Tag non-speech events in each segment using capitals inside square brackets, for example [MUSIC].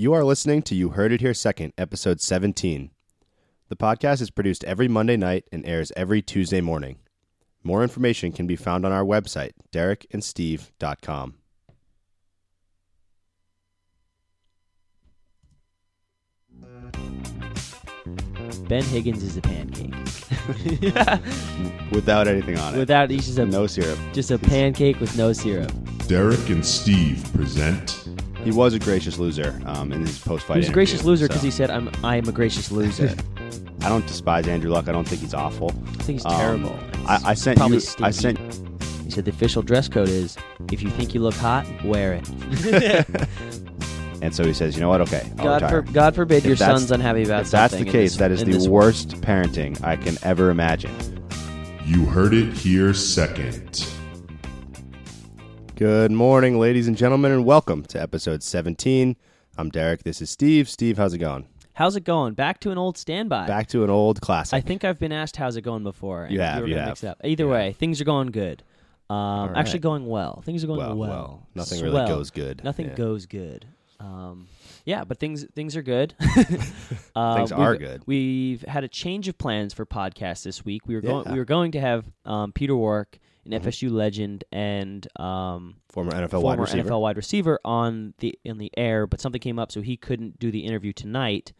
You are listening to You Heard It Here Second, episode 17. The podcast is produced every Monday night and airs every Tuesday morning. More information can be found on our website, derekandsteve.com. Ben Higgins is a pancake. [LAUGHS] Without anything on it. Without he's just a no syrup. just a pancake with no syrup. Derek and Steve present He was a gracious loser um, in his post fight. He was a gracious loser because he said, "I'm I am a gracious loser." [LAUGHS] I don't despise Andrew Luck. I don't think he's awful. I think he's Um, terrible. I, I sent Probably you. I sent. He said the official dress code is if you think you look hot, wear it. [LAUGHS] And so he says, you know what? Okay, I'll God, for, God forbid If your son's unhappy about if that's the case, this- that is the this worst parenting I can ever imagine. You Heard It Here Second. Good morning, ladies and gentlemen, and welcome to episode 17. I'm Derek. This is Steve. Steve, how's it going? How's it going? Back to an old standby. Back to an old classic. I think I've been asked how's it going before. and You have, you have. Up. Either You way, things are going good. Um, right. Actually, going well. Things are going well, well. well, nothing really goes good. Nothing Yeah. goes good. Um, yeah, but things things are good. [LAUGHS] uh, Things are good. We've had a change of plans for podcast this week. We were going Yeah. Mm-hmm. we were going to have um, Peter Warrick, an FSU legend and um, Former NFL former wide receiver. NFL wide receiver on the in the air, but something came up, so he couldn't do the interview tonight.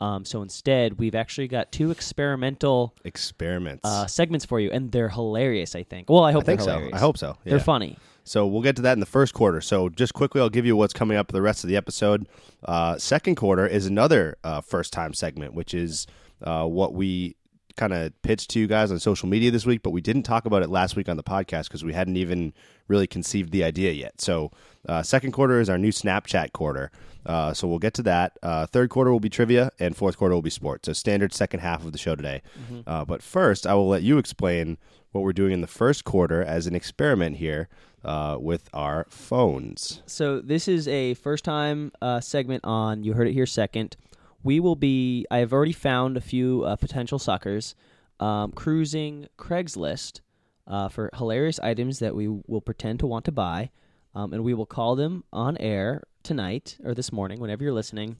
Um, so instead, we've actually got two experimental Experiments. uh, segments for you, and they're hilarious. I think. Well, I I hope think they're so. hilarious. I hope so. they're funny. So we'll get to that in the first quarter. So just quickly, I'll give you what's coming up the rest of the episode. Uh, second quarter is another uh, first time segment, which is uh, what we kind of pitched to you guys on social media this week, but we didn't talk about it last week on the podcast because we hadn't even really conceived the idea yet. So uh, second quarter is our new Snapchat quarter. Uh, so we'll get to that. Uh, third quarter will be trivia, and fourth quarter will be sports. So standard second half of the show today. Uh, but first, I will let you explain what we're doing in the first quarter as an experiment here uh, with our phones. So this is a first time uh, segment on You Heard It Here Second. We will be. I have already found a few uh, potential suckers um, cruising Craigslist uh, for hilarious items that we will pretend to want to buy, um, and we will call them on air tonight or this morning, whenever you're listening,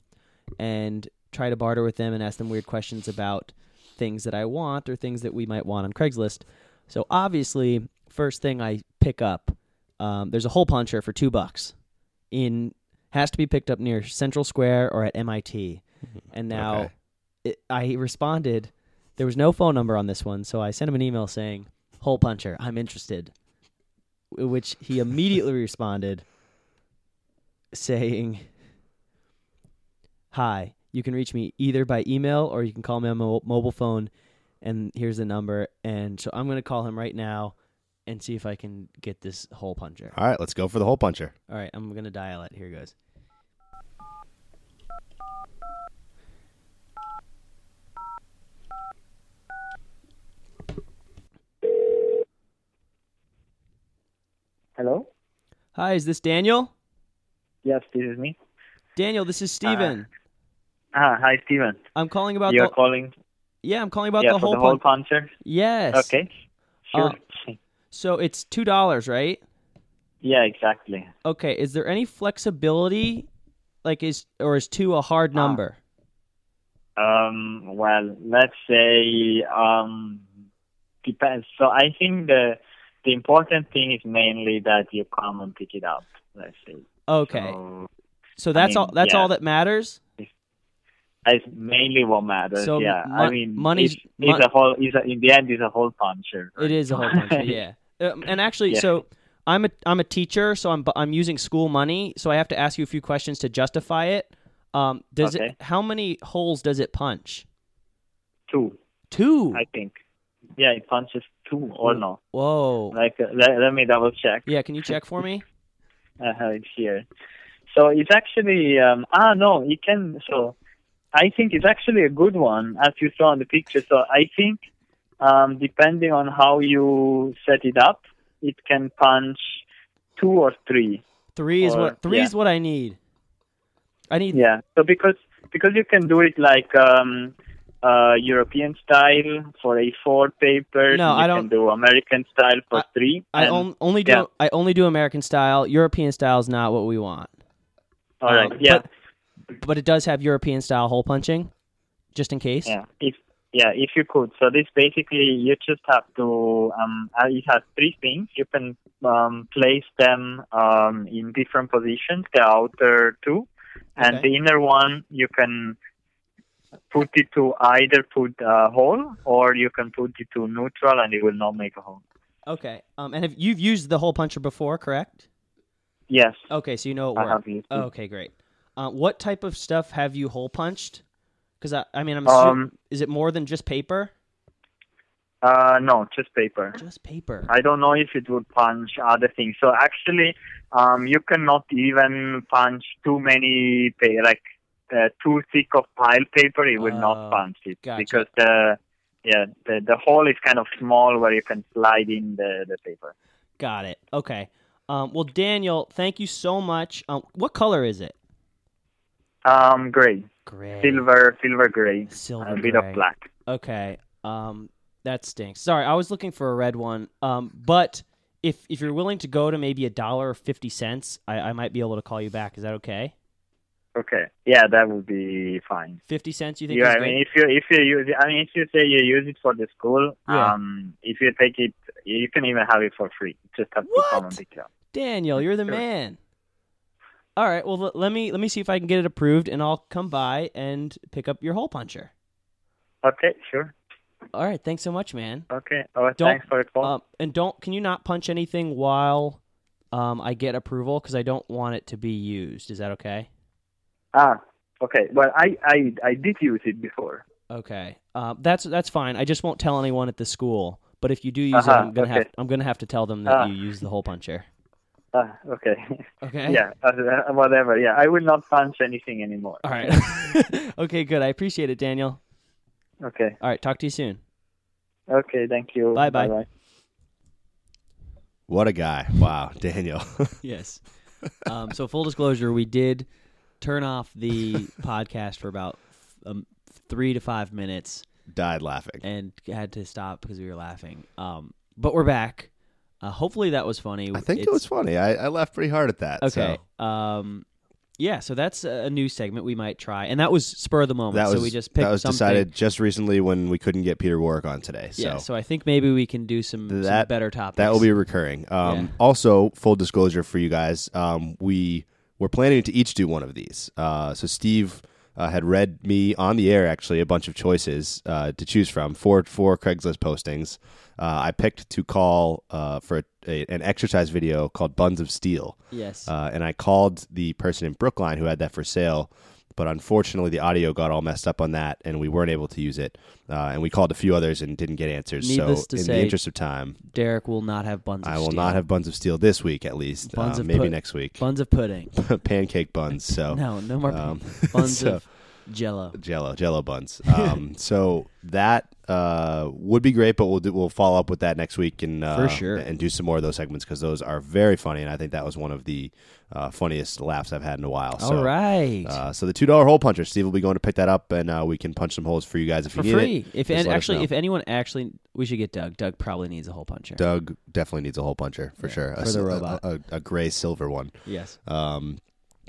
and try to barter with them and ask them weird questions about things that I want or things that we might want on Craigslist. So obviously, first thing I pick up, um, there's a hole puncher for two bucks. In has to be picked up near Central Square or at MIT. And now Okay. it, I responded. There was no phone number on this one, so I sent him an email saying, "Hole puncher, I'm interested." Which he immediately responded, saying, "Hi, you can reach me either by email or you can call me on my mo- mobile phone, and here's the number." And so I'm going to call him right now and see if I can get this hole puncher. All right, let's go for the hole puncher. All right, I'm going to dial it. Here goes. Hello? Hi, is this Daniel? Yes, this is me. Daniel, this is Steven. Ah, hi, Steven. I'm calling about You're the calling Yeah, I'm calling about yeah, the whole the whole concert? Yes. Okay. Sure. Uh, So it's $2, right? yeah, exactly. Okay, is there any flexibility like is or is 2 a hard Ah. number? Um, well, let's say um, depends. So I think the the important thing is mainly that you come and pick it up. Let's say. Okay. So So that's mean, all that's yeah. all that matters? that's mainly what matters. So yeah, I mean, it's, it's mon- a whole. It's a, in the end, is a hole puncher. It is a hole puncher, [LAUGHS] yeah. Um, and actually, Yeah. so I'm a I'm a teacher, so I'm I'm using school money, so I have to ask you a few questions to justify it. Um, does Okay. it? How many holes does it punch? Two, Two. I think. Yeah, it punches two or no. Whoa. Like, uh, let, let me double check. Yeah, can you check for me? [LAUGHS] I have it here. So it's actually um, ah no, it can. So I think it's actually a good one as you saw in the picture. So I think um, depending on how you set it up, it can punch two or three. Three is Or- what three yeah. is what I need. I need Yeah. So because because you can do it like um, uh, European style for A4 paper. No, you I can don't- do American style for I- three. I on, only do yeah. I only do American style. European style is not what we want. all right. um, yeah. but- but it does have European style hole punching, just in case. Yeah, if yeah, if you could. So this basically you just have to. Um, uh, it has three things. You can um, place them um, in different positions. The outer two, and Okay. the inner one you can put it to either put a hole or you can put it to neutral and it will not make a hole. Okay. Um, and have you've used the hole puncher before, correct? Yes, Okay, so you know it I works. have used it. Okay, great. Uh, what type of stuff have you hole punched? Because I, I mean, I'm assu- Um, is it more than just paper? Uh, no, just paper. Just paper. I don't know if it would punch other things. So actually, um, you cannot even punch too many, pa- like uh, too thick of pile paper. It will Oh, not punch it gotcha. because the yeah the the hole is kind of small where you can slide in the the paper. Got it. Okay. Um, well, Daniel, thank you so much. Um, what color is it? Um, gray, Gray. silver, silver gray, Silver a bit gray. of black. Okay. Um, that stinks. Sorry, I was looking for a red one. Um, but if if you're willing to go to maybe a dollar or fifty cents, I, I might be able to call you back. Is that okay? Okay, yeah, that would be fine. Fifty cents? You think? Yeah, I good? mean, if you if you use it, I mean, if you say you use it for the school, Yeah. um, if you take it, you can even have it for free. Just have to come and What? pick it up. Daniel, you're the Sure. man. All right. Well, let me let me see if I can get it approved, and I'll come by and pick up your hole puncher. Okay, sure. All right. Thanks so much, man. Okay. Oh, Don't- thanks for the call. Um, and don't can you not punch anything while um I get approval because I don't want it to be used. Is that okay? Ah, okay. Well, I, I I did use it before. Okay. Uh, that's that's fine. I just won't tell anyone at the school. But if you do use it, Uh-huh, I'm gonna have. I'm gonna have to tell them that Ah. you use the hole puncher. Ah, okay. [LAUGHS] Okay. yeah. Uh, whatever. Yeah, I will not punch anything anymore. All right. [LAUGHS] [LAUGHS] okay. Good. I appreciate it, Daniel. Okay. All right. Talk to you soon. Okay. Thank you. Bye-bye. Bye-bye. What a guy! Wow, Daniel. Yes. Um, so full disclosure, we did turn off the [LAUGHS] podcast for about um, three to five minutes Died laughing. and had to stop because we were laughing. Um, but we're back. Uh, hopefully that was funny. I think it was funny. I, I laughed pretty hard at that. okay. so Um, yeah. So that's a new segment we might try, and that was spur of the moment. that was so we just picked that was something. decided just recently when we couldn't get Peter Warrick on today. So Yeah. So I think maybe we can do some, some better topics. That will be recurring. Um, Yeah. Also, full disclosure for you guys, um, we were planning to each do one of these. Uh, so Steve uh, had read me on the air actually a bunch of choices uh, to choose from for four Craigslist postings. Uh, I picked to call uh, for a, a, an exercise video called Buns of Steel, Yes. uh, and I called the person in Brookline who had that for sale. But unfortunately, the audio got all messed up on that, and we weren't able to use it. Uh, and we called a few others and didn't get answers. Needless so, in say, the interest of time, Derek will not have buns. Of I will steel. not have buns of steel this week, at least. Buns Uh, of maybe put- next week. buns of pudding. [LAUGHS] Pancake buns. So [LAUGHS] No, no more um, [LAUGHS] buns so- of Jello. Jello, Jello buns. Um, so that uh, would be great, but we'll do, we'll follow up with that next week and uh, For sure. and do some more of those segments because those are very funny, and I think that was one of the uh, funniest laughs I've had in a while. So, All right. Uh, so the two dollar hole puncher, Steve will be going to pick that up, and uh, we can punch some holes for you guys if for you need free. it. If Just and let us actually, know. if anyone actually, we should get Doug. Doug probably needs a hole puncher. Doug definitely needs a hole puncher for sure. for A the s- a- robot. a, a, a gray silver one. Yes. Um,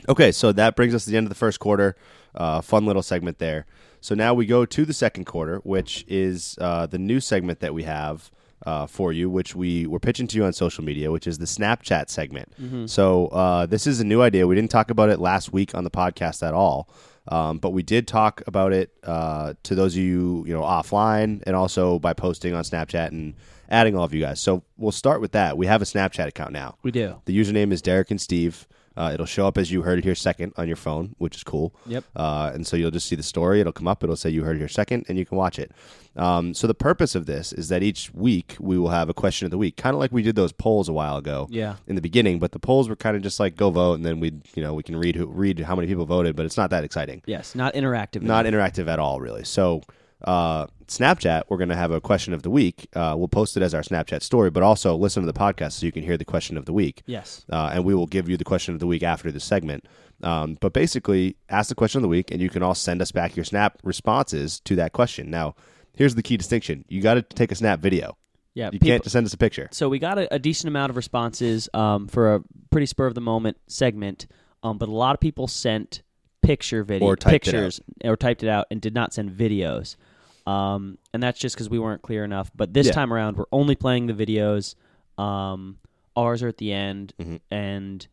okay, so that brings us to the end of the first quarter. Uh, fun little segment there. So now we go to the second quarter, which is uh, the new segment that we have uh, for you, which we were pitching to you on social media, which is the Snapchat segment. So uh, this is a new idea. We didn't talk about it last week on the podcast at all. Um, but we did talk about it uh, to those of you, you know, offline and also by posting on Snapchat and adding all of you guys. So we'll start with that. We have a Snapchat account now. We do. The username is Derek and Steve. Uh, it'll show up as you heard it here second on your phone, which is cool. Yep. Uh, and so you'll just see the story. It'll come up. It'll say you heard it here second, and you can watch it. Um, so the purpose of this is that each week we will have a question of the week, kind of like we did those polls a while ago. Yeah. In the beginning, but the polls were kind of just like go vote, and then we, you know, we can read who, read how many people voted, but it's not that exciting Yes. Not interactive. not interactive at all, really. So, uh, Snapchat, we're going to have a question of the week. Uh, we'll post it as our Snapchat story, but also listen to the podcast so you can hear the question of the week. Yes. Uh, and we will give you the question of the week after the segment. Um, but basically, ask the question of the week, and you can all send us back your Snap responses to that question. Now, here's the key distinction: you got to take a Snap video. Yeah. You people- can't just send us a picture. so we got a, a decent amount of responses um, for a pretty spur of the moment segment, um, but a lot of people sent picture video Or pictures or typed it out and did not send videos. Um, and that's just because we weren't clear enough. But this Yeah. time around, we're only playing the videos. Um, ours are at the end, Mhm. and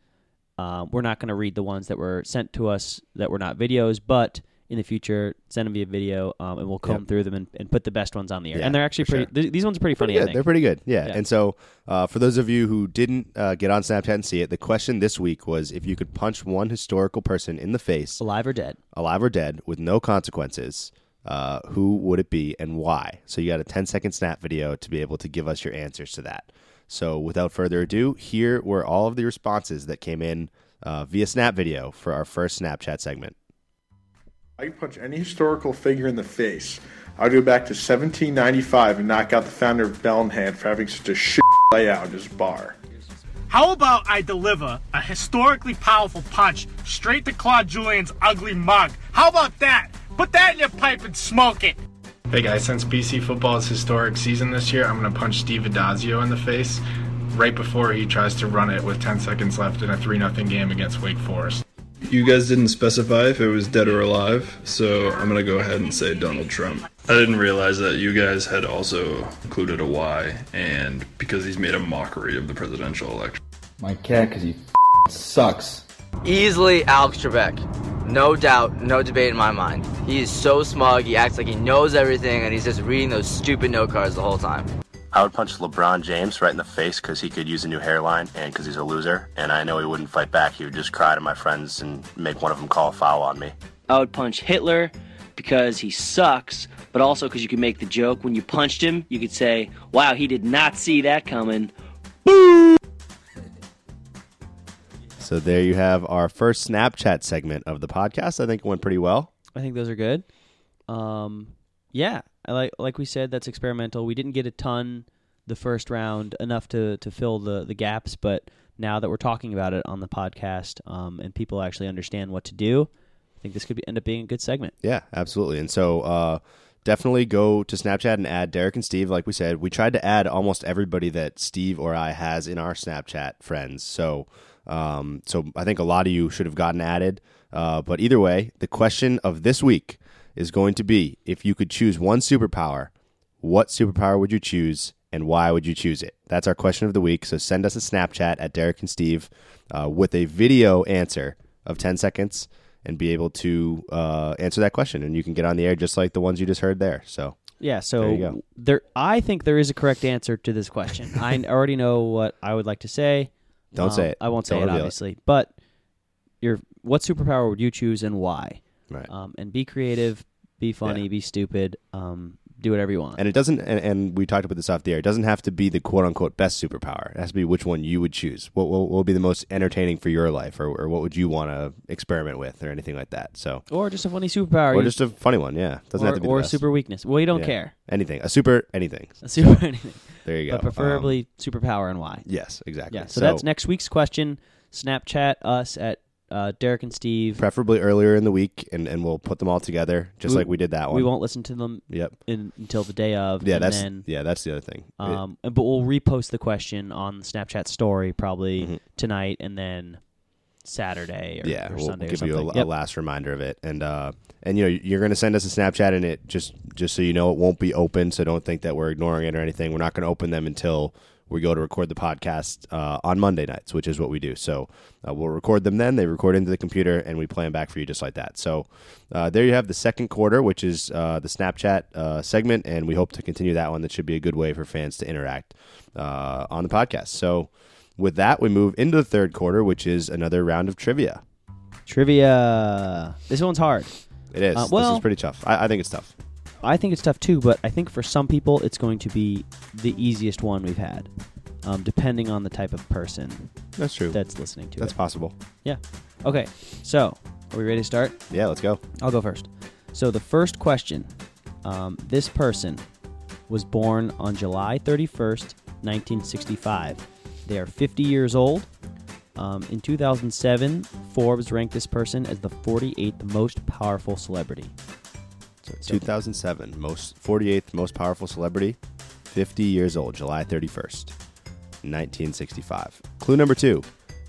um, we're not going to read the ones that were sent to us that were not videos. But in the future, send them via video, um, and we'll comb Yep. through them and, and put the best ones on the air. Yeah, and they're actually for pretty. th- these ones are pretty funny. Pretty I good. think. They're pretty good. Yeah. Yeah. And so, uh, for those of you who didn't uh, get on Snapchat and see it, the question this week was if you could punch one historical person in the face, Alive or dead? alive or dead, with no consequences, uh, who would it be and why? So you got a 10 second snap video to be able to give us your answers to that. So without further ado, here were all of the responses that came in uh, via snap video for our first Snapchat segment. I could punch any historical figure in the face. I'll go back to 1795 and knock out the founder of Bell in Hand for having such a shit layout in his bar. How about I deliver a historically powerful punch straight to Claude Julien's ugly mug? How about that? Put that in your pipe and smoke it. Hey guys, since BC football's historic season this year, I'm going to punch Steve Addazio in the face right before he tries to run it with 10 seconds left in a 3 0 game against Wake Forest. You guys didn't specify if it was dead or alive, so I'm gonna go ahead and say Donald Trump. I didn't realize that you guys had also included a Y, and because he's made a mockery of the presidential election. My cat, because he f- sucks. Easily Alex Trebek. No doubt, no debate in my mind. He is so smug, he acts like he knows everything, and he's just reading those stupid note cards the whole time. I would punch LeBron James right in the face because he could use a new hairline and because he's a loser. And I know he wouldn't fight back. He would just cry to my friends and make one of them call a foul on me. I would punch Hitler because he sucks, but also because you could make the joke when you punched him. You could say, "Wow, he did not see that coming." So there you have our first Snapchat segment of the podcast. I think it went pretty well. I think those are good. Um, yeah, I like like we said, that's experimental. We didn't get a ton the first round, enough to to fill the the gaps. But now that we're talking about it on the podcast, um, and people actually understand what to do, I think this could be, end up being a good segment. Yeah, absolutely. And so uh, definitely go to Snapchat and add Derek and Steve. Like we said, we tried to add almost everybody that Steve or I has in our Snapchat friends. So um, so I think a lot of you should have gotten added. Uh, but either way, the question of this week is going to be if you could choose one superpower, what superpower would you choose and why would you choose it? That's our question of the week. So send us a Snapchat at Derek and Steve uh, with a video answer of 10 seconds and be able to uh, answer that question. And you can get on the air just like the ones you just heard there. So Yeah, so There you go. there, I think there is a correct answer to this question. [LAUGHS] I already know what I would like to say. Don't Um, say it. I won't say Don't it, reveal it. obviously. But your what superpower would you choose and why? Right. Um, and be creative, be funny, be stupid, um, do whatever you want. And it doesn't, and, and we talked about this off the air. It doesn't have to be the quote unquote best superpower. It has to be which one you would choose. What, what, what would be the most entertaining for your life, or, or what would you want to experiment with, or anything like that. So, or just a funny superpower. or just a funny one. Yeah, doesn't or, have to be the or a super weakness. Well, you don't Yeah. care. Anything, a super anything. A super anything. [LAUGHS] There you go. But preferably superpower and why. Um, yes, exactly. Yeah. So, that's next week's question. Snapchat us at uh, Derek and Steve. preferably earlier in the week, and, and we'll put them all together, just like we did that one. We won't listen to them. Yep. In, until the day of. Yeah, and that's then, yeah, that's the other thing. It- Um, and- but we'll repost the question on the Snapchat story probably Mm-hmm. tonight and then Saturday or, yeah, or we'll Sunday give or you a, a Yep. last reminder of it, and uh, and you know you're going to send us a Snapchat, and it just just so you know it won't be open, so don't think that we're ignoring it or anything. We're not going to open them until we go to record the podcast uh, on Monday nights, which is what we do. So uh, we'll record them then. They record into the computer, and we play them back for you just like that. So uh, there you have the second quarter, which is uh, the Snapchat uh, segment, and we hope to continue that one. That should be a good way for fans to interact uh, on the podcast. So with that, we move into the third quarter, which is another round of trivia. Trivia. This one's hard. It is. Uh, this is pretty tough. I, I think it's tough. I think it's tough too, but I think for some people it's going to be the easiest one we've had, um, depending on the type of person. That's true. That's listening to That's it. possible. Yeah. Okay. So, are we ready to start? Yeah, let's go. I'll go first. So the first question: um, This person was born on July 31st, 1965. They are 50 years old. Um, in 2007, Forbes ranked this person as the 48th most powerful celebrity. So, so 2007, most 48th most powerful celebrity, 50 years old, July 31st, 1965. Clue number two: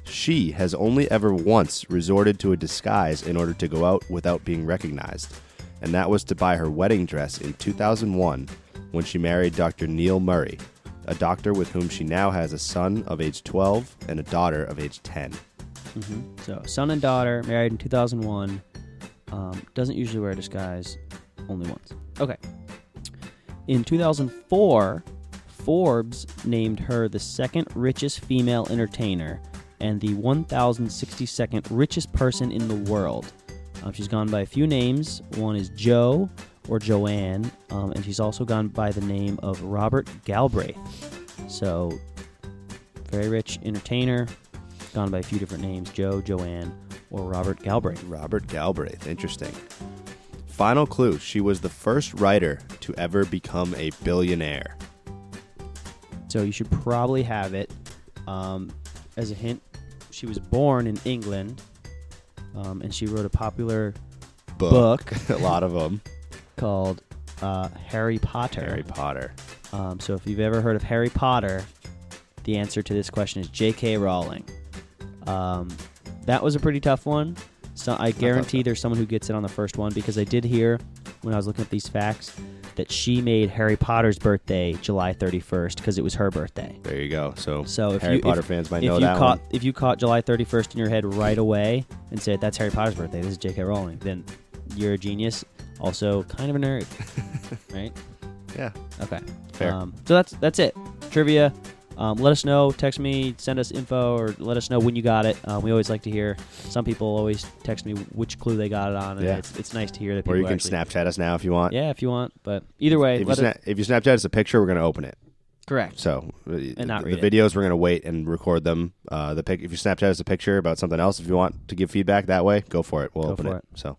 She has only ever once resorted to a disguise in order to go out without being recognized, and that was to buy her wedding dress in 2001 when she married Dr. Neil Murray, a doctor with whom she now has a son of age 12 and a daughter of age 10. hmm So, son and daughter, married in 2001. Um, doesn't usually wear a disguise, only once. Okay. In 2004, Forbes named her the second richest female entertainer and the 1,062nd richest person in the world. Um, she's gone by a few names. One is Joe or Joanne, um, and she's also gone by the name of Robert Galbraith. So, very rich entertainer, gone by a few different names Joe, Joanne, or Robert Galbraith. Robert Galbraith. Interesting. Final clue she was the first writer to ever become a billionaire. So you should probably have it. Um, as a hint, she was born in England, um, and she wrote a popular Book. book, [LAUGHS] a lot of them. called uh, Harry Potter. Harry Potter. Um, so if you've ever heard of Harry Potter, the answer to this question is J.K. Rowling. Um, that was a pretty tough one. So I guarantee there's someone who gets it on the first one because I did hear when I was looking at these facts that she made Harry Potter's birthday July 31st because it was her birthday. There you go. So, So if Harry you, Potter if, fans might if know you that caught one. if you caught July 31st in your head right away and said that's Harry Potter's birthday, this is J.K. Rowling, then you're a genius. Also, kind of a nerd, [LAUGHS] right? Yeah. Okay. Fair. Um, so that's that's it. Trivia. Um, let us know. Text me. Send us info, or let us know when you got it. Um, we always like to hear. Some people always text me which clue they got it on, and Yeah. it's, it's nice to hear that. Or you can actually, Snapchat us now if you want. Yeah, if you want. But either way, If you, sna- it, if you Snapchat us a picture, we're going to open it. correct. So, And not the, it. videos we're going to wait and record them. Uh, the pic- if you Snapchat us a picture about something else, if you want to give feedback that way, go for it. We'll Go open for it. So,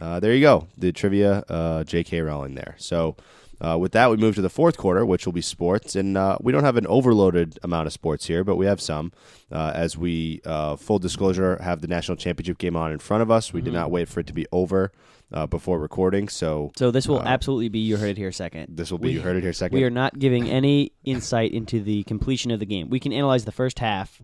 uh, there you go. The trivia, uh, J.K. Rowling there. So, uh, with that, we move to the fourth quarter, which will be sports, and uh, we don't have an overloaded amount of sports here, but we have some. Uh, as we, uh, full disclosure, have the national championship game on in front of us. We did Mhm. not wait for it to be over uh, before recording, so So this will uh, absolutely be you heard it here second. This will be We- you heard it here second. We are not giving any insight into the completion of the game. We can analyze the first half,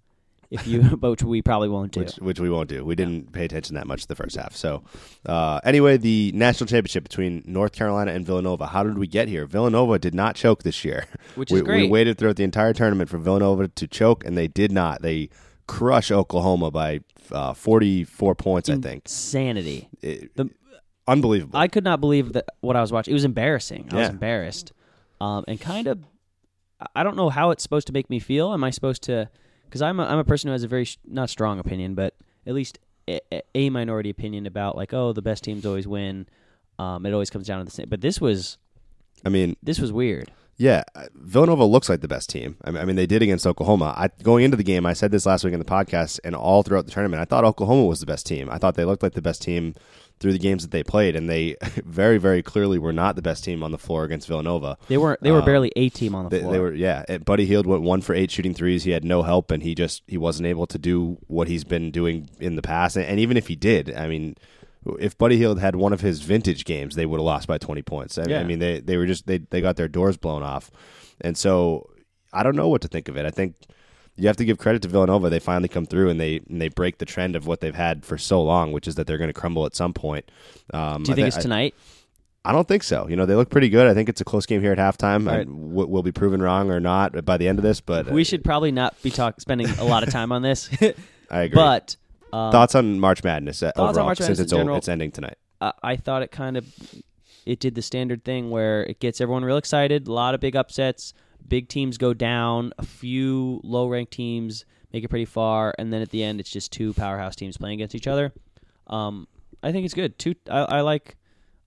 if you, [LAUGHS] but we probably won't do. which, which we won't do. We didn't pay attention that much the first half. So, uh, anyway, the national championship between North Carolina and Villanova. How did we get here? Villanova did not choke this year, [LAUGHS] Which we, is great. We waited throughout the entire tournament for Villanova to choke, and they did not. They crush Oklahoma by uh, forty-four points, I think. Insanity. It- The- unbelievable. I could not believe that what I was watching. It was embarrassing. I was embarrassed, um, and kind of. I don't know how it's supposed to make me feel. Am I supposed to? Because I'm a, I'm a person who has a very sh- not strong opinion, but at least a, a minority opinion about like oh the best teams always win. Um, it always comes down to the same. But this was I mean, this was weird. Yeah, uh, Villanova looks like the best team. I mean, I mean, they did against Oklahoma. I, going into the game, I said this last week in the podcast, and all throughout the tournament, I thought Oklahoma was the best team. I thought they looked like the best team through the games that they played, and they [LAUGHS] very, very clearly were not the best team on the floor against Villanova. They were they were Um, barely a team on the They, floor. they were, yeah. And Buddy Hield went one for eight shooting threes. He had no help, and he just he wasn't able to do what he's been doing in the past. And, and even if he did, I mean, if Buddy Hield had one of his vintage games, they would have lost by twenty points. I, Yeah. I mean, they they were just they they got their doors blown off, and so I don't know what to think of it. I think you have to give credit to Villanova. They finally come through and they and they break the trend of what they've had for so long, which is that they're going to crumble at some point. Um, Do you I think thi- it's tonight? I don't think so. You know, they look pretty good. I think it's a close game here at halftime. Right. w- we'll be proven wrong or not by the end of this, but uh, we should probably not be talk spending a lot of time on this. [LAUGHS] I agree. But um, thoughts on March Madness uh, overall March since Madness in it's general? it's ending tonight. I, I thought it kind of it did the standard thing where it gets everyone real excited. A lot of big upsets. Big teams go down. A few low ranked teams make it pretty far, and then at the end, it's just two powerhouse teams playing against each other. Um, I think it's good. Two. I, I like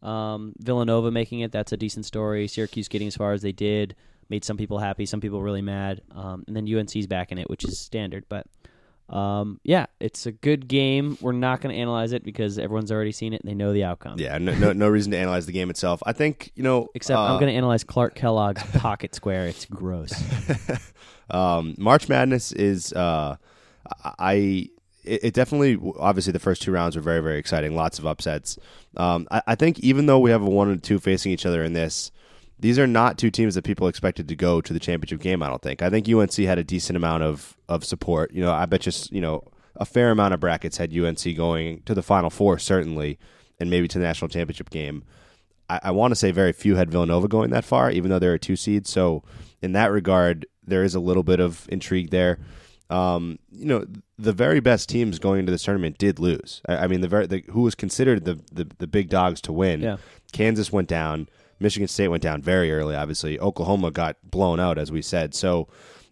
um, Villanova making it. That's a decent story. Syracuse getting as far as they did made some people happy, some people really mad. Um, and then UNC's back in it, which is standard. But um, yeah, it's a good game. We're not going to analyze it because everyone's already seen it and they know the outcome. Yeah, no, no, no reason to analyze the game itself. I think you know. Except uh, I'm going to analyze Clark Kellogg's pocket square. It's gross. [LAUGHS] um, March Madness is uh, I. It, it definitely, obviously, the first two rounds were very, very exciting. Lots of upsets. Um, I, I think even though we have a one and two facing each other in this, these are not two teams that people expected to go to the championship game. I don't think. I think UNC had a decent amount of of support. You know, I bet just you know a fair amount of brackets had UNC going to the Final Four certainly, and maybe to the national championship game. I, I want to say very few had Villanova going that far, even though they're a two seed. So in that regard, there is a little bit of intrigue there. Um, you know, the very best teams going into this tournament did lose. I, I mean, the very the, who was considered the, the the big dogs to win. Yeah. Kansas went down. Michigan State went down very early. Obviously, Oklahoma got blown out, as we said. So,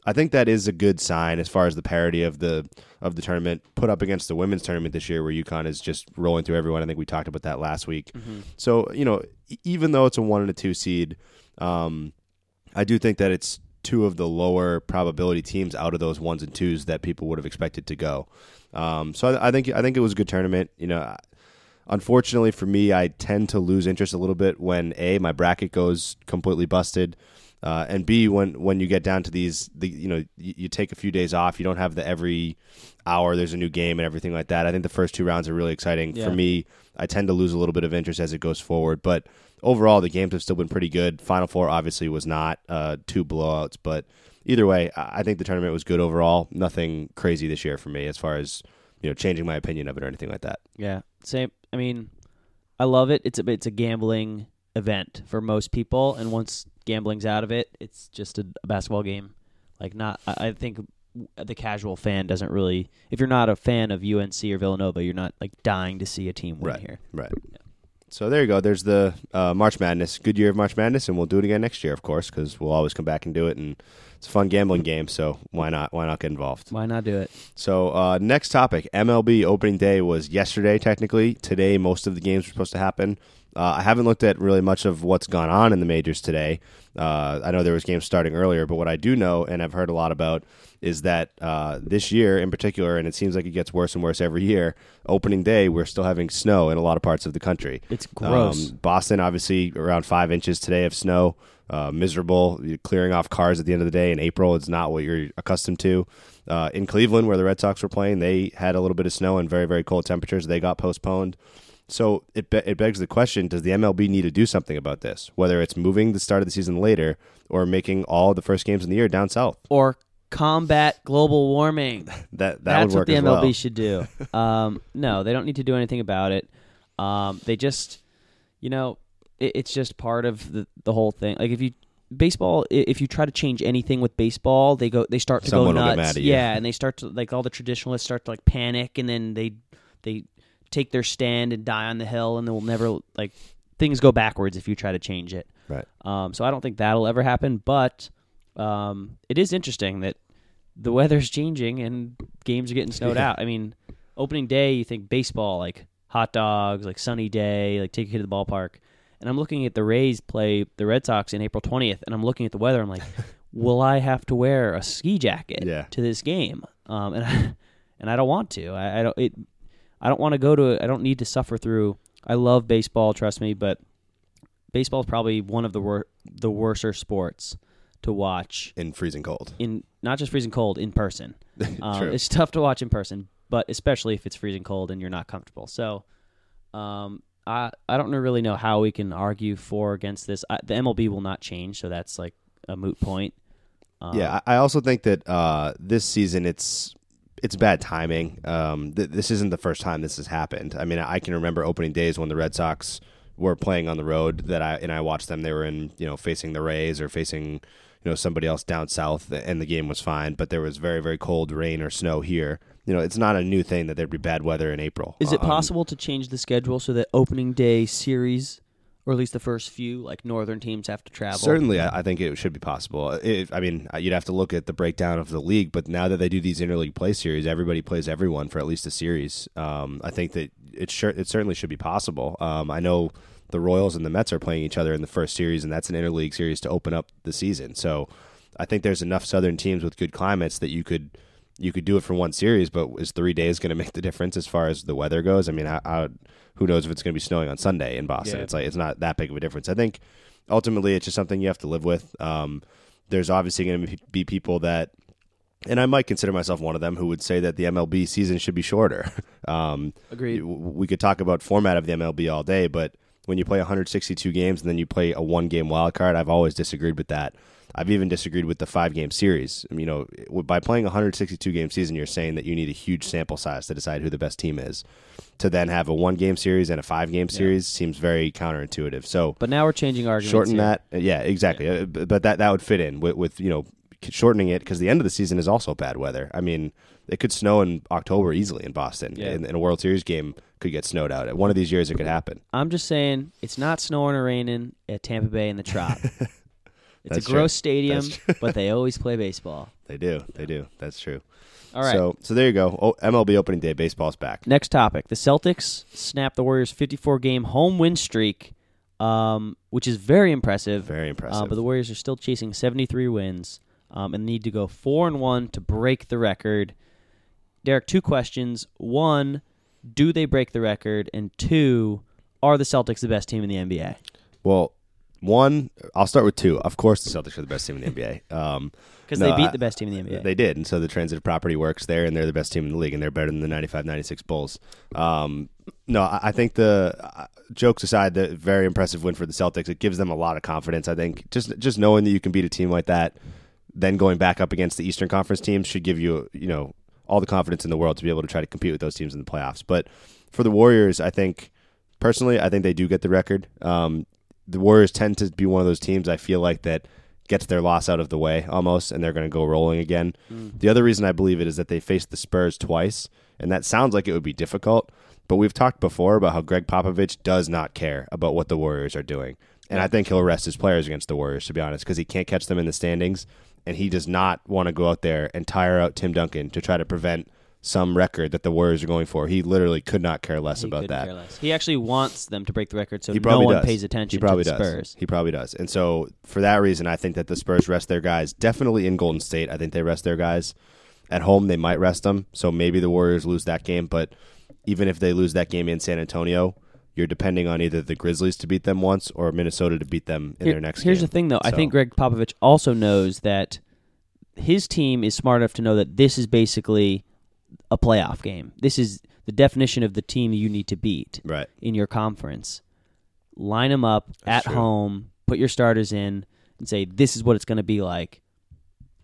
I think that is a good sign as far as the parity of the of the tournament put up against the women's tournament this year, where UConn is just rolling through everyone. I think we talked about that last week. So, you know, even though it's a one and a two seed, um, I do think that it's two of the lower probability teams out of those ones and twos that people would have expected to go. Um, so I, I think I think it was a good tournament. You know, unfortunately for me, I tend to lose interest a little bit when a my bracket goes completely busted. Uh, and B, when when you get down to these, the you know you, you take a few days off, you don't have the every hour there's a new game and everything like that. I think the first two rounds are really exciting Yeah. for me. I tend to lose a little bit of interest as it goes forward, but overall the games have still been pretty good. Final four obviously was not uh, two blowouts, but either way, I I think the tournament was good overall. Nothing crazy this year for me as far as you know changing my opinion of it or anything like that. Yeah, same. I mean, I love it. It's a it's a gambling event for most people, and once gambling's out of it, it's just a, a basketball game. Like not, I, I think the casual fan doesn't really. If you're not a fan of UNC or Villanova, you're not like dying to see a team win Right. here. Right. So there you go. There's the uh, March Madness. Good year of March Madness, and we'll do it again next year, of course, because we'll always come back and do it, and it's a fun gambling game. So why not? Why not get involved? Why not do it? So uh, next topic: MLB opening day was yesterday. Technically, today most of the games were supposed to happen. Uh, I haven't looked at really much of what's gone on in the majors today. Uh, I know there was games starting earlier, but what I do know and I've heard a lot about is that uh, this year in particular, and it seems like it gets worse and worse every year. Opening day, we're still having snow in a lot of parts of the country. It's gross. Um, Boston, obviously, around five inches today of snow. Uh, miserable, You're clearing off cars at the end of the day in April. It's not what you're accustomed to. Uh, in Cleveland, where the Red Sox were playing, they had a little bit of snow and very, very cold temperatures. They got postponed. So it be- it begs the question: Does the MLB need to do something about this? Whether it's moving the start of the season later or making all the first games in the year down south. Or combat global warming. [LAUGHS] That that That's would work what the MLB well. should do. [LAUGHS] Um, no, they don't need to do anything about it. Um, they just, you know, it, it's just part of the the whole thing. Like if you baseball, if you try to change anything with baseball, they go they start to Someone go nuts. get mad at you. Yeah, and they start to like all the traditionalists start to like panic, and then they they take their stand and die on the hill, and they will never like things go backwards if you try to change it. Right. Um, so I don't think that'll ever happen, but um, it is interesting that the weather's changing and games are getting snowed out. I mean, opening day, you think baseball, like hot dogs, like sunny day, like take a kid to the ballpark. And I'm looking at the Rays play the Red Sox in April 20th, and I'm looking at the weather. I'm like, [LAUGHS] will I have to wear a ski jacket Yeah. to this game? Um, and I, [LAUGHS] and I don't want to. I, I don't. It. I don't want to go to. I don't need to suffer through. I love baseball, trust me, but baseball is probably one of the wor- the worser sports to watch in freezing cold. In not just freezing cold in person. [LAUGHS] Um, it's tough to watch in person, but especially if it's freezing cold and you're not comfortable. So, um, I I don't really know how we can argue for or against this. I, the MLB will not change, so that's like a moot point. Um, yeah, I I also think that uh, this season it's it's bad timing. Um, th- this isn't the first time this has happened. I mean, I can remember opening days when the Red Sox were playing on the road that I and I watched them. They were in you know facing the Rays or facing you know somebody else down south, and the game was fine. But there was very very cold rain or snow here. You know, it's not a new thing that there'd be bad weather in April. Is it Um, possible to change the schedule so that opening day series, or at least the first few, like northern teams have to travel? Certainly, I, think it should be possible. It, I mean, uh, you'd have to look at the breakdown of the league, but now that they do these interleague play series, everybody plays everyone for at least a series. Um, I think that it sure it certainly should be possible. Um, I know the Royals and the Mets are playing each other in the first series, and that's an interleague series to open up the season. So, I think there's enough Southern teams with good climates that you could you could do it for one series, but is three days going to make the difference as far as the weather goes? I mean, how, how, who knows if it's going to be snowing on Sunday in Boston? Yeah. It's like it's not that big of a difference. I think ultimately it's just something you have to live with. Um, there's obviously going to be people that, and I might consider myself one of them, who would say that the MLB season should be shorter. [LAUGHS] um, Agreed. We could talk about format of the MLB all day, but when you play 162 games and then you play a one game wild card. I've always disagreed with that. I've even disagreed with the five game series. You know, by playing a 162 game season, you're saying that you need a huge sample size to decide who the best team is. To then have a one game series and a five game series seems very counterintuitive. So, But now we're changing arguments. shorten here. that. Yeah, exactly. Uh, b- But that that would fit in with, with you know shortening it because the end of the season is also bad weather. I mean, it could snow in October easily in Boston. Yeah. In, in a World Series game, could get snowed out. One of these years, it could happen. I'm just saying it's not snowing or raining at Tampa Bay in the Trop. [LAUGHS] it's That's a gross true. stadium, [LAUGHS] but they always play baseball. They do. They do. That's true. All right. So so there you go. Oh, MLB opening day. Baseball's back. Next topic: the Celtics snapped the Warriors' 54 game home win streak, um, which is very impressive. Very Uh, impressive. but the Warriors are still chasing 73 wins um, and need to go four and one to break the record. Derek, two questions: one, do they break the record? And two, are the Celtics the best team in the NBA? Well, one, I'll start with two. Of course, the Celtics are the best team in the NBA. Um, 'Cause no, they beat I- the best team in the NBA. They did, and so the transitive property works there, and they're the best team in the league, and they're better than the 95-96 Bulls. Um, no, I, I think the uh, jokes aside, the very impressive win for the Celtics. It gives them a lot of confidence. I think just just knowing that you can beat a team like that, then going back up against the Eastern Conference teams should give you you know all the confidence in the world to be able to try to compete with those teams in the playoffs. But for the Warriors, I think personally, I think they do get the record. Um, the Warriors tend to be one of those teams I feel like that gets their loss out of the way almost, and they're going to go rolling again. Mm. The other reason I believe it is that they faced the Spurs twice, and that sounds like it would be difficult. But we've talked before about how Gregg Popovich does not care about what the Warriors are doing. And I think he'll rest his players against the Warriors, to be honest, because he can't catch them in the standings. And he does not want to go out there and tire out Tim Duncan to try to prevent some record that the Warriors are going for. He literally could not care less He about that. less. He actually wants them to break the record, so he no probably one does. pays attention He probably to the does. Spurs. He probably does. And so for that reason, I think that the Spurs rest their guys. Definitely in Golden State, I think they rest their guys. At home, they might rest them. So maybe the Warriors lose that game. But even if they lose that game in San Antonio, you're depending on either the Grizzlies to beat them once or Minnesota to beat them in Here- their next Here's game. Here's the thing, though. I think Gregg Popovich also knows that his team is smart enough to know that this is basically a playoff game. This is the definition of the team you need to beat right. in your conference. Line them up That's at true. home, put your starters in, and say, this is what it's going to be like.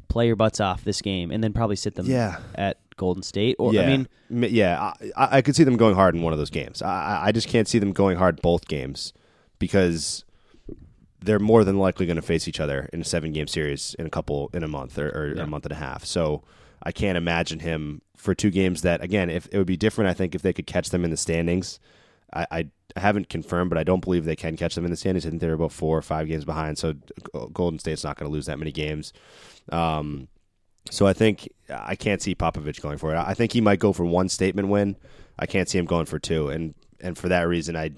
Play your butts off this game, and then probably sit them Yeah. at Golden State. Or yeah, I mean, yeah, I, I could see them going hard in one of those games. I, I- I just can't see them going hard both games because they're more than likely going to face each other in a seven game series in a couple in a month or, or Yeah. a month and a half. So I can't imagine him for two games that again, if it would be different, I think if they could catch them in the standings. I, I haven't confirmed, but I don't believe they can catch them in the standings. I think they're about four or five games behind. So Golden State's not going to lose that many games. Um, so I think I can't see Popovich going for it. I think he might go for one statement win. I can't see him going for two, and and for that reason, I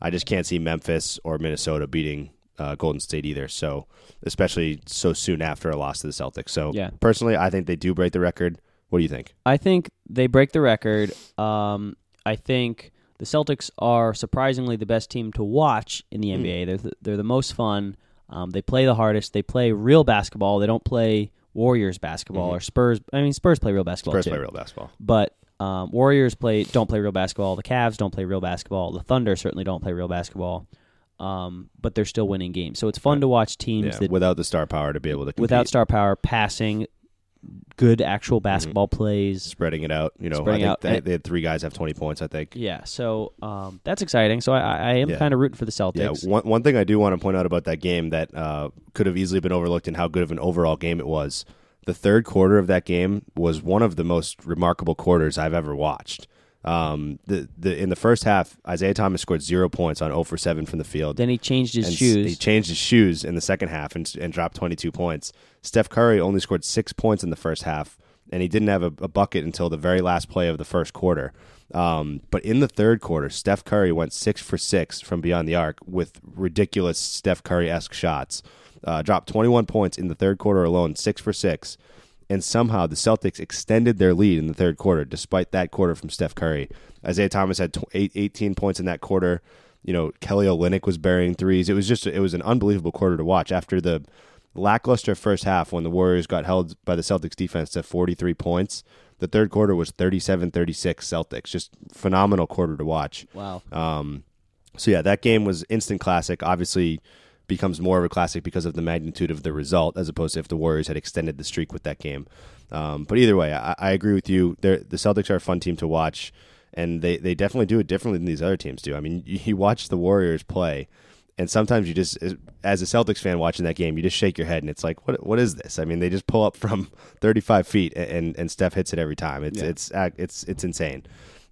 I just can't see Memphis or Minnesota beating uh, Golden State either. So especially so soon after a loss to the Celtics. So Yeah. personally, I think they do break the record. What do you think? I think they break the record. Um, I think the Celtics are surprisingly the best team to watch in the Hmm. NBA. They're the, they're the most fun. Um, they play the hardest. They play real basketball. They don't play Warriors basketball Mhm. or Spurs. I mean, Spurs play real basketball. Spurs too. play real basketball. But um, Warriors play don't play real basketball. The Cavs don't play real basketball. The Thunder certainly don't play real basketball. Um, but they're still winning games. So it's fun to watch teams Yeah, that without the star power to be able to compete. without star power passing good actual basketball plays spreading it out. You know, Spreading I think out. They, they had three guys have twenty points. I think. Yeah, so um, that's exciting. So I, I I am Yeah. kind of rooting for the Celtics. Yeah, one one thing I do want to point out about that game that uh, could have easily been overlooked and how good of an overall game it was. The third quarter of that game was one of the most remarkable quarters I've ever watched. Um, the the in the first half, Isaiah Thomas scored zero points on 0 for seven from the field. Then he changed his And shoes. He changed his shoes in the second half and, and dropped 22 points. Steph Curry only scored six points in the first half, and he didn't have a, a bucket until the very last play of the first quarter. Um, but in the third quarter, Steph Curry went six for six from beyond the arc with ridiculous Steph Curry esque shots. Uh, dropped 21 points in the third quarter alone, six for six. And somehow the Celtics extended their lead in the third quarter, despite that quarter from Steph Curry. Isaiah Thomas had tw- eight, 18 points in that quarter. You know, Kelly Olynyk was burying threes. It was just it was an unbelievable quarter to watch. After the lackluster first half, when the Warriors got held by the Celtics defense to 43 points, the third quarter was 37-36 Celtics. Just phenomenal quarter to watch. Wow. Um, So yeah, that game was instant classic. Obviously, becomes more of a classic because of the magnitude of the result, as opposed to if the Warriors had extended the streak with that game. Um, but either way, I, I agree with you. They're, the Celtics are a fun team to watch, and they, they definitely do it differently than these other teams do. I mean, you, you watch the Warriors play, and sometimes you just, as a Celtics fan watching that game, you just shake your head, and it's like, what what is this? I mean, they just pull up from [LAUGHS] 35 feet, and and Steph hits it every time. It's Yeah. it's it's it's it's insane.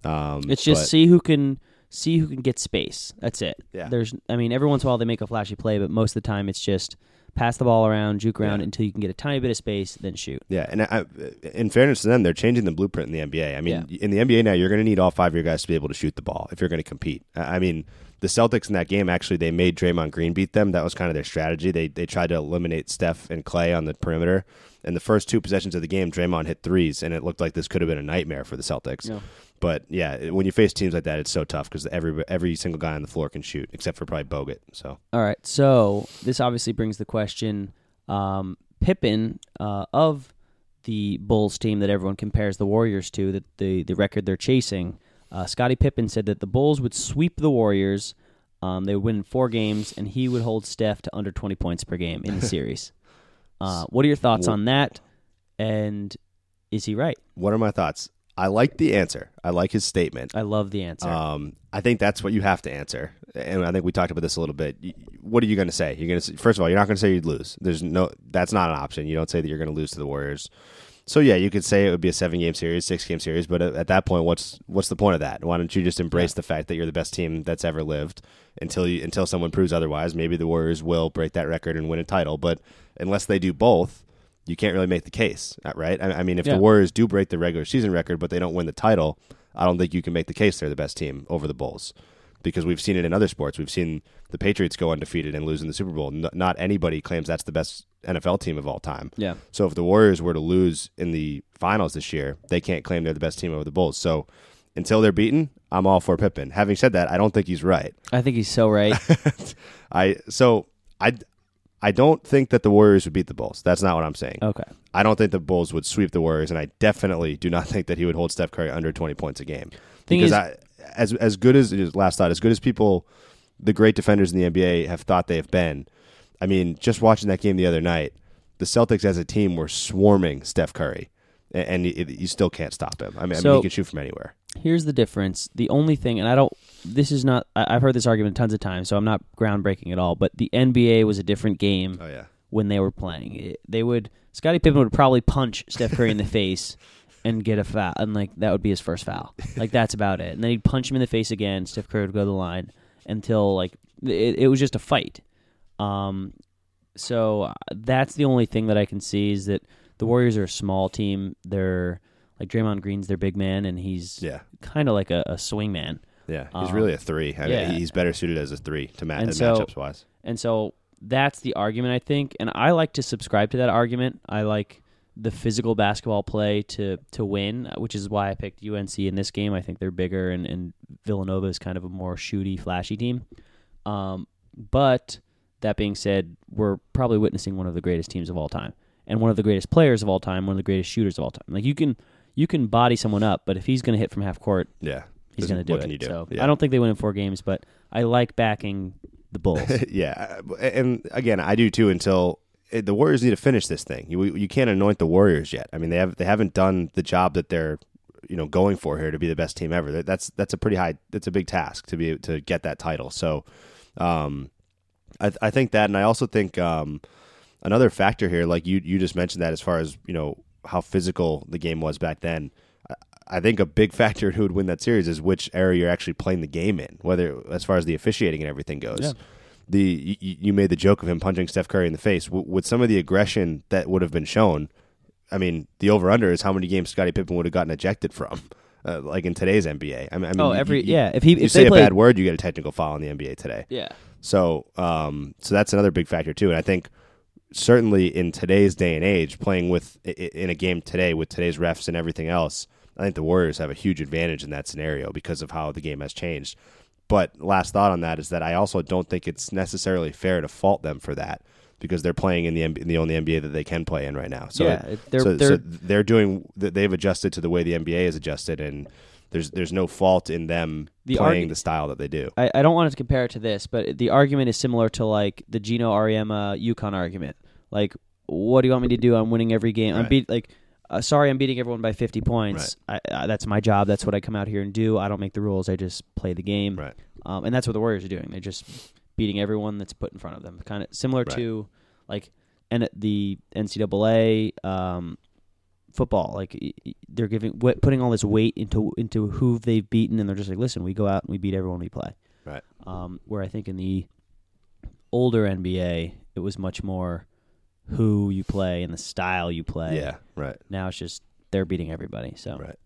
Um, It's just but- see who can see who can get space. That's it. Yeah. There's I mean every once in a while they make a flashy play, but most of the time it's just pass the ball around, juke around until you can get a tiny bit of space, then shoot. Yeah, and I, in fairness to them, they're changing the blueprint in the NBA. I mean, in the NBA now, you're going to need all five of your guys to be able to shoot the ball if you're going to compete. I I mean, the Celtics in that game actually they made Draymond Green beat them. That was kind of their strategy. They they tried to eliminate Steph and Klay on the perimeter. And the first two possessions of the game, Draymond hit threes, and it looked like this could have been a nightmare for the Celtics. Yeah. But yeah, when you face teams like that, it's so tough because every every single guy on the floor can shoot, except for probably Bogut. So All right, so this obviously brings the question: um, Pippen uh, of the Bulls team that everyone compares the Warriors to, that the the record they're chasing. Uh, Scottie Pippen said that the Bulls would sweep the Warriors. Um, they would win four games, and he would hold Steph to under twenty points per game in the series. [LAUGHS] Uh, what are your thoughts on that? And is he right? What are my thoughts? I like the answer. I like his statement. I love the answer. Um, I think that's what you have to answer, and I think we talked about this a little bit. What are you going to say? You're going to first of all, you're not going to say you'd lose. There's no, that's not an option. You don't say that you're going to lose to the Warriors. So yeah, you could say it would be a seven game series, six game series, but at, at that point, what's what's the point of that? Why don't you just embrace the fact that you're the best team that's ever lived until you until someone proves otherwise? Maybe the Warriors will break that record and win a title, but unless they do both, you can't really make the case, uh, right? I, I mean, if Yeah. the Warriors do break the regular season record, but they don't win the title, I don't think you can make the case they're the best team over the Bulls because we've seen it in other sports. We've seen the Patriots go undefeated and lose in the Super Bowl. N- not anybody claims that's the best NFL team of all time. Yeah. So if the Warriors were to lose in the finals this year, they can't claim they're the best team over the Bulls. So until they're beaten, I'm all for Pippen. Having said that, I don't think he's right. I think he's so right. [LAUGHS] I so I I don't think that the Warriors would beat the Bulls. That's not what I'm saying. Okay. I don't think the Bulls would sweep the Warriors, and I definitely do not [LAUGHS] think that he would hold Steph Curry under 20 points a game. Thing because is- I, as as good as last thought, as good as people, the great defenders in the NBA have thought they have been. I mean, just watching that game the other night, the Celtics as a team were swarming Steph Curry, and, and you, you still can't stop him. I mean, I mean, he can shoot from anywhere. Here's the difference. The only thing, and I don't. This is not. I, I've heard this argument tons of times, so I'm not groundbreaking at all. But the NBA was a different game. Oh yeah. When they were playing, It- they would. Scottie Pippen would probably punch Steph Curry in the [LAUGHS] face and get a foul, and like that would be his first foul. Like that's about it. And then he'd punch him in the face again. Steph Curry would go to the line until like it, it was just a fight. Um, so uh, that's the only thing that I can see is that the Warriors are a small team. They're like Draymond Green's their big man, and he's Yeah. kind of like a, a swing man. Yeah, he's Um, really a three. I mean, yeah. he's better suited as a three to match And so- matchups wise. And so that's the argument I think, and I like to subscribe to that argument. I like the physical basketball play to to win, which is why I picked UNC in this game. I think they're bigger, and, and Villanova is kind of a more shooty, flashy team. Um, but that being said, we're probably witnessing one of the greatest teams of all time, and one of the greatest players of all time, one of the greatest shooters of all time. Like you can you can body someone up, but if he's going to hit from half court, Yeah. he's going to do what it. can you do? So Yeah. I don't think they win in four games, but I like backing the Bulls. [LAUGHS] yeah, and again, I do too. Until eh, the Warriors need to finish this thing, you you can't anoint the Warriors yet. I mean, they have they haven't done the job that they're you know going for here to be the best team ever. That's that's a pretty high. That's a big task to be to get that title. So, um, I I think that, and I also think um, another factor here, like you you just mentioned that as far as you know how physical the game was back then. I- think a big [LAUGHS] factor in who would win that series is which area you're actually playing the game in, whether as far as the officiating and everything goes. Yeah. The you, you made the joke of him punching Steph Curry in the face w- with some of the aggression that would have been shown. I mean, the over under is how many games Scottie Pippen would have gotten ejected from, [LAUGHS] uh, like in today's NBA. I mean, I mean Oh, every- you- yeah, if he- you if say they a bad word, you get a technical foul in the NBA today. Yeah. So, um, so that's another big factor too, and I think certainly in today's day and age, playing with in a game today with today's refs and everything else, I think the Warriors have a huge advantage in that scenario because of how the game has changed. But last thought on that is that I also don't think it's necessarily fair to fault them for that because they're playing in the in the only NBA that they can play in right now. So, Yeah, they're- so, they're- so they're doing they've adjusted to the way the NBA is adjusted, and there's there's no fault in them The playing argu- the style that they do. I, I don't want to compare it to this, but the argument is similar to like the Geno Auriemma UConn argument. Like, what do you want me to do? I'm winning every game. I'm Right. beat like. Uh, sorry, I'm beating everyone by 50 points. I, uh, that's my job. That's what I come out here and do. I don't make the rules. I just play the game. Right. Um, and that's what the Warriors are doing. They're just beating everyone that's put in front of them. Kind of similar Right. to like and the NCAA um, football. Like they're giving putting all this weight into into who they've beaten, and they're just like, listen, we go out and we beat everyone we play. Right. Um, where I think in the older NBA, it was much more who you play and the style you play. Yeah, right. Now it's just they're beating everybody. So right.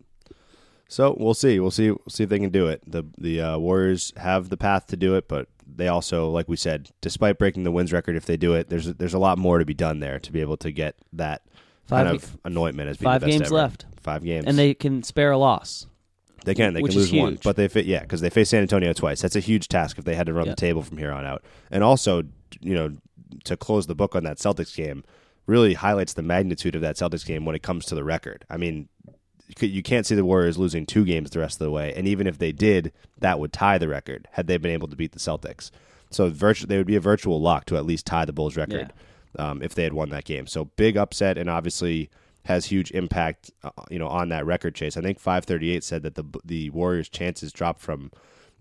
So we'll see. We'll see. We'll see if they can do it. the The uh, Warriors have the path to do it, but they also, like we said, despite breaking the wins record, if they do it, there's there's a lot more to be done there to be able to get that Five kind of anointment as being five the best games ever. left. Five games, and they can spare a loss. They can. They which can is lose one, huge. but they fit. Yeah, because they face San Antonio twice. That's a huge task if they had to run Yeah. the table from here on out. And also, you know, to close the book on that Celtics game, really highlights the magnitude of that Celtics game when it comes to the record. I mean, you you can't see the Warriors losing two games the rest of the way, and even if they did, that would tie the record had they been able to beat the Celtics. So virtu- they would be a virtual lock to at least tie the Bulls record um, if they had won that game. So big upset, and obviously has huge impact, uh, you know, on that record chase. I think 538 said that the the Warriors' chances dropped from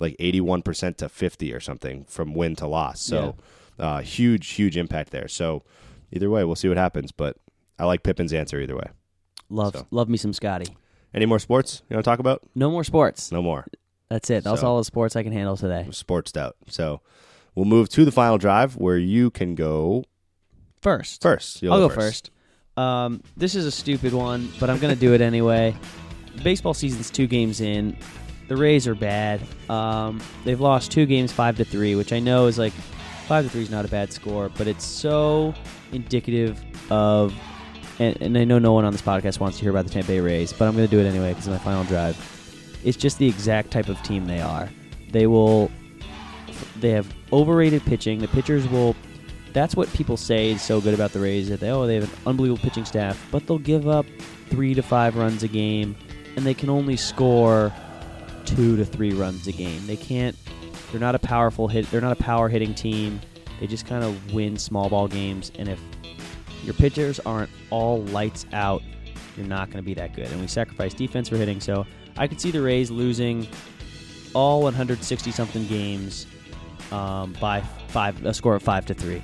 like 81 percent to 50 or something from win to loss. So uh, huge, huge impact there. So either way, we'll see what happens. But I like Pippen's answer either way. Love So. love me some Scottie. Any more sports you want to talk about? No more sports. No more. That's it. That's So- all the sports I can handle today. Sportsed out. So we'll move to the final drive where you can go First. first. You'll I'll go first. Um, this is a stupid one, but I'm going to do it anyway. Baseball season's two games in. The Rays are bad. Um, they've lost two games, five to three, which I know is like five to three is not a bad score, but it's so indicative of. And, and I know no one on this podcast wants to hear about the Tampa Bay Rays, but I'm going to do it anyway because my final drive. It's just the exact type of team they are. They will. They have overrated pitching. The pitchers will that's what people say is so good about the Rays that they oh they have an unbelievable pitching staff, but they'll give up three to five runs a game, and they can only score two to three runs a game. They can't. They're not a powerful hit. They're not a power hitting team. They just kind of win small ball games, and if your pitchers aren't all lights out, you're not going to be that good. And we sacrifice defense for hitting, so I could see the Rays losing all 160 something games um, by five, a score of five to three.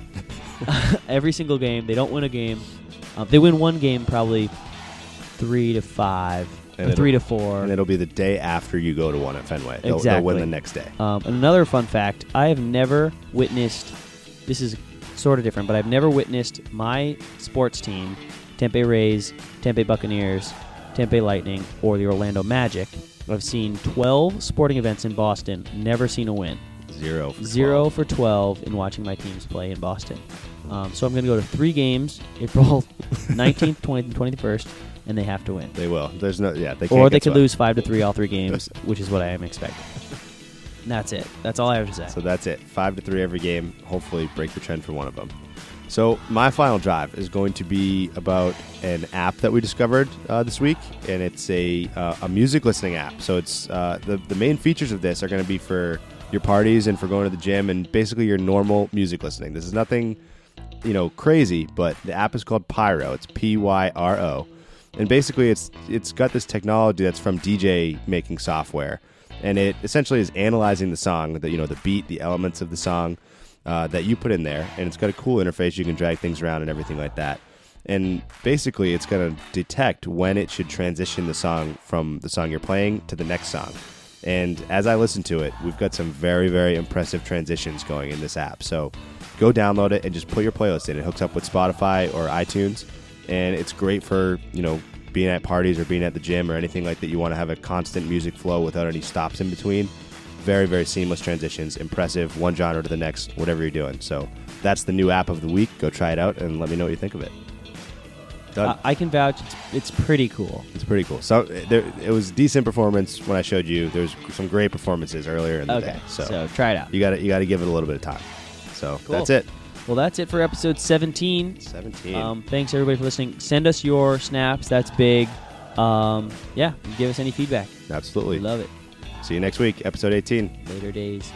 [LAUGHS] Every single game, they don't win a game. Um, they win one game, probably three to five, And or three to four. And it'll be the day after you go to one at Fenway. They'll, exactly. they'll win the next day. Um, and another fun fact: I have never witnessed. This is sort of different, but I've never witnessed my sports team, Tampa Rays, Tampa Buccaneers, Tampa Lightning, or the Orlando Magic. I've seen 12 sporting events in Boston. Never seen a win. Zero. For Zero for 12 in watching my teams play in Boston. Um, so I'm going to go to three games, April [LAUGHS] 19th, 20th, and 21st, and they have to win. They will. There's no. Yeah. They can't Or they could swept. lose five to three all three games, [LAUGHS] which is what I am expecting. And that's it. That's all I have to say. So that's it. Five to three every game. Hopefully, break the trend for one of them. So my final drive is going to be about an app that we discovered uh, this week, and it's a uh, a music listening app. So it's uh, the the main features of this are going to be for your parties and for going to the gym and basically your normal music listening. This is nothing, you know, crazy, but the app is called Pyro. It's P Y R O, and basically it's it's got this technology that's from DJ making software, and it essentially is analyzing the song, the you know the beat, the elements of the song uh, that you put in there, and it's got a cool interface. You can drag things around and everything like that. And basically, it's going to detect when it should transition the song from the song you're playing to the next song. And as I listen to it, we've got some very, very impressive transitions going in this app. So go download it and just put your playlist in. It hooks up with Spotify or iTunes, and it's great for you know being at parties or being at the gym or anything like that. You want to have a constant music flow without any stops in between. Very, very seamless transitions. Impressive, one genre to the next, whatever you're doing. So that's the new app of the week. Go try it out and let me know what you think of it. Uh, I can vouch. It's, it's pretty cool. It's pretty cool. So there, it was decent performance when I showed you. There's some great performances earlier in the Okay, day. So, so try it out. You got to you got to give it a little bit of time. So Cool. that's it. Well, that's it for episode 17. 17. Um, thanks everybody for listening. Send us your snaps. That's big. Um, yeah, give us any feedback. Absolutely. We love it. See you next week, episode 18. Later days.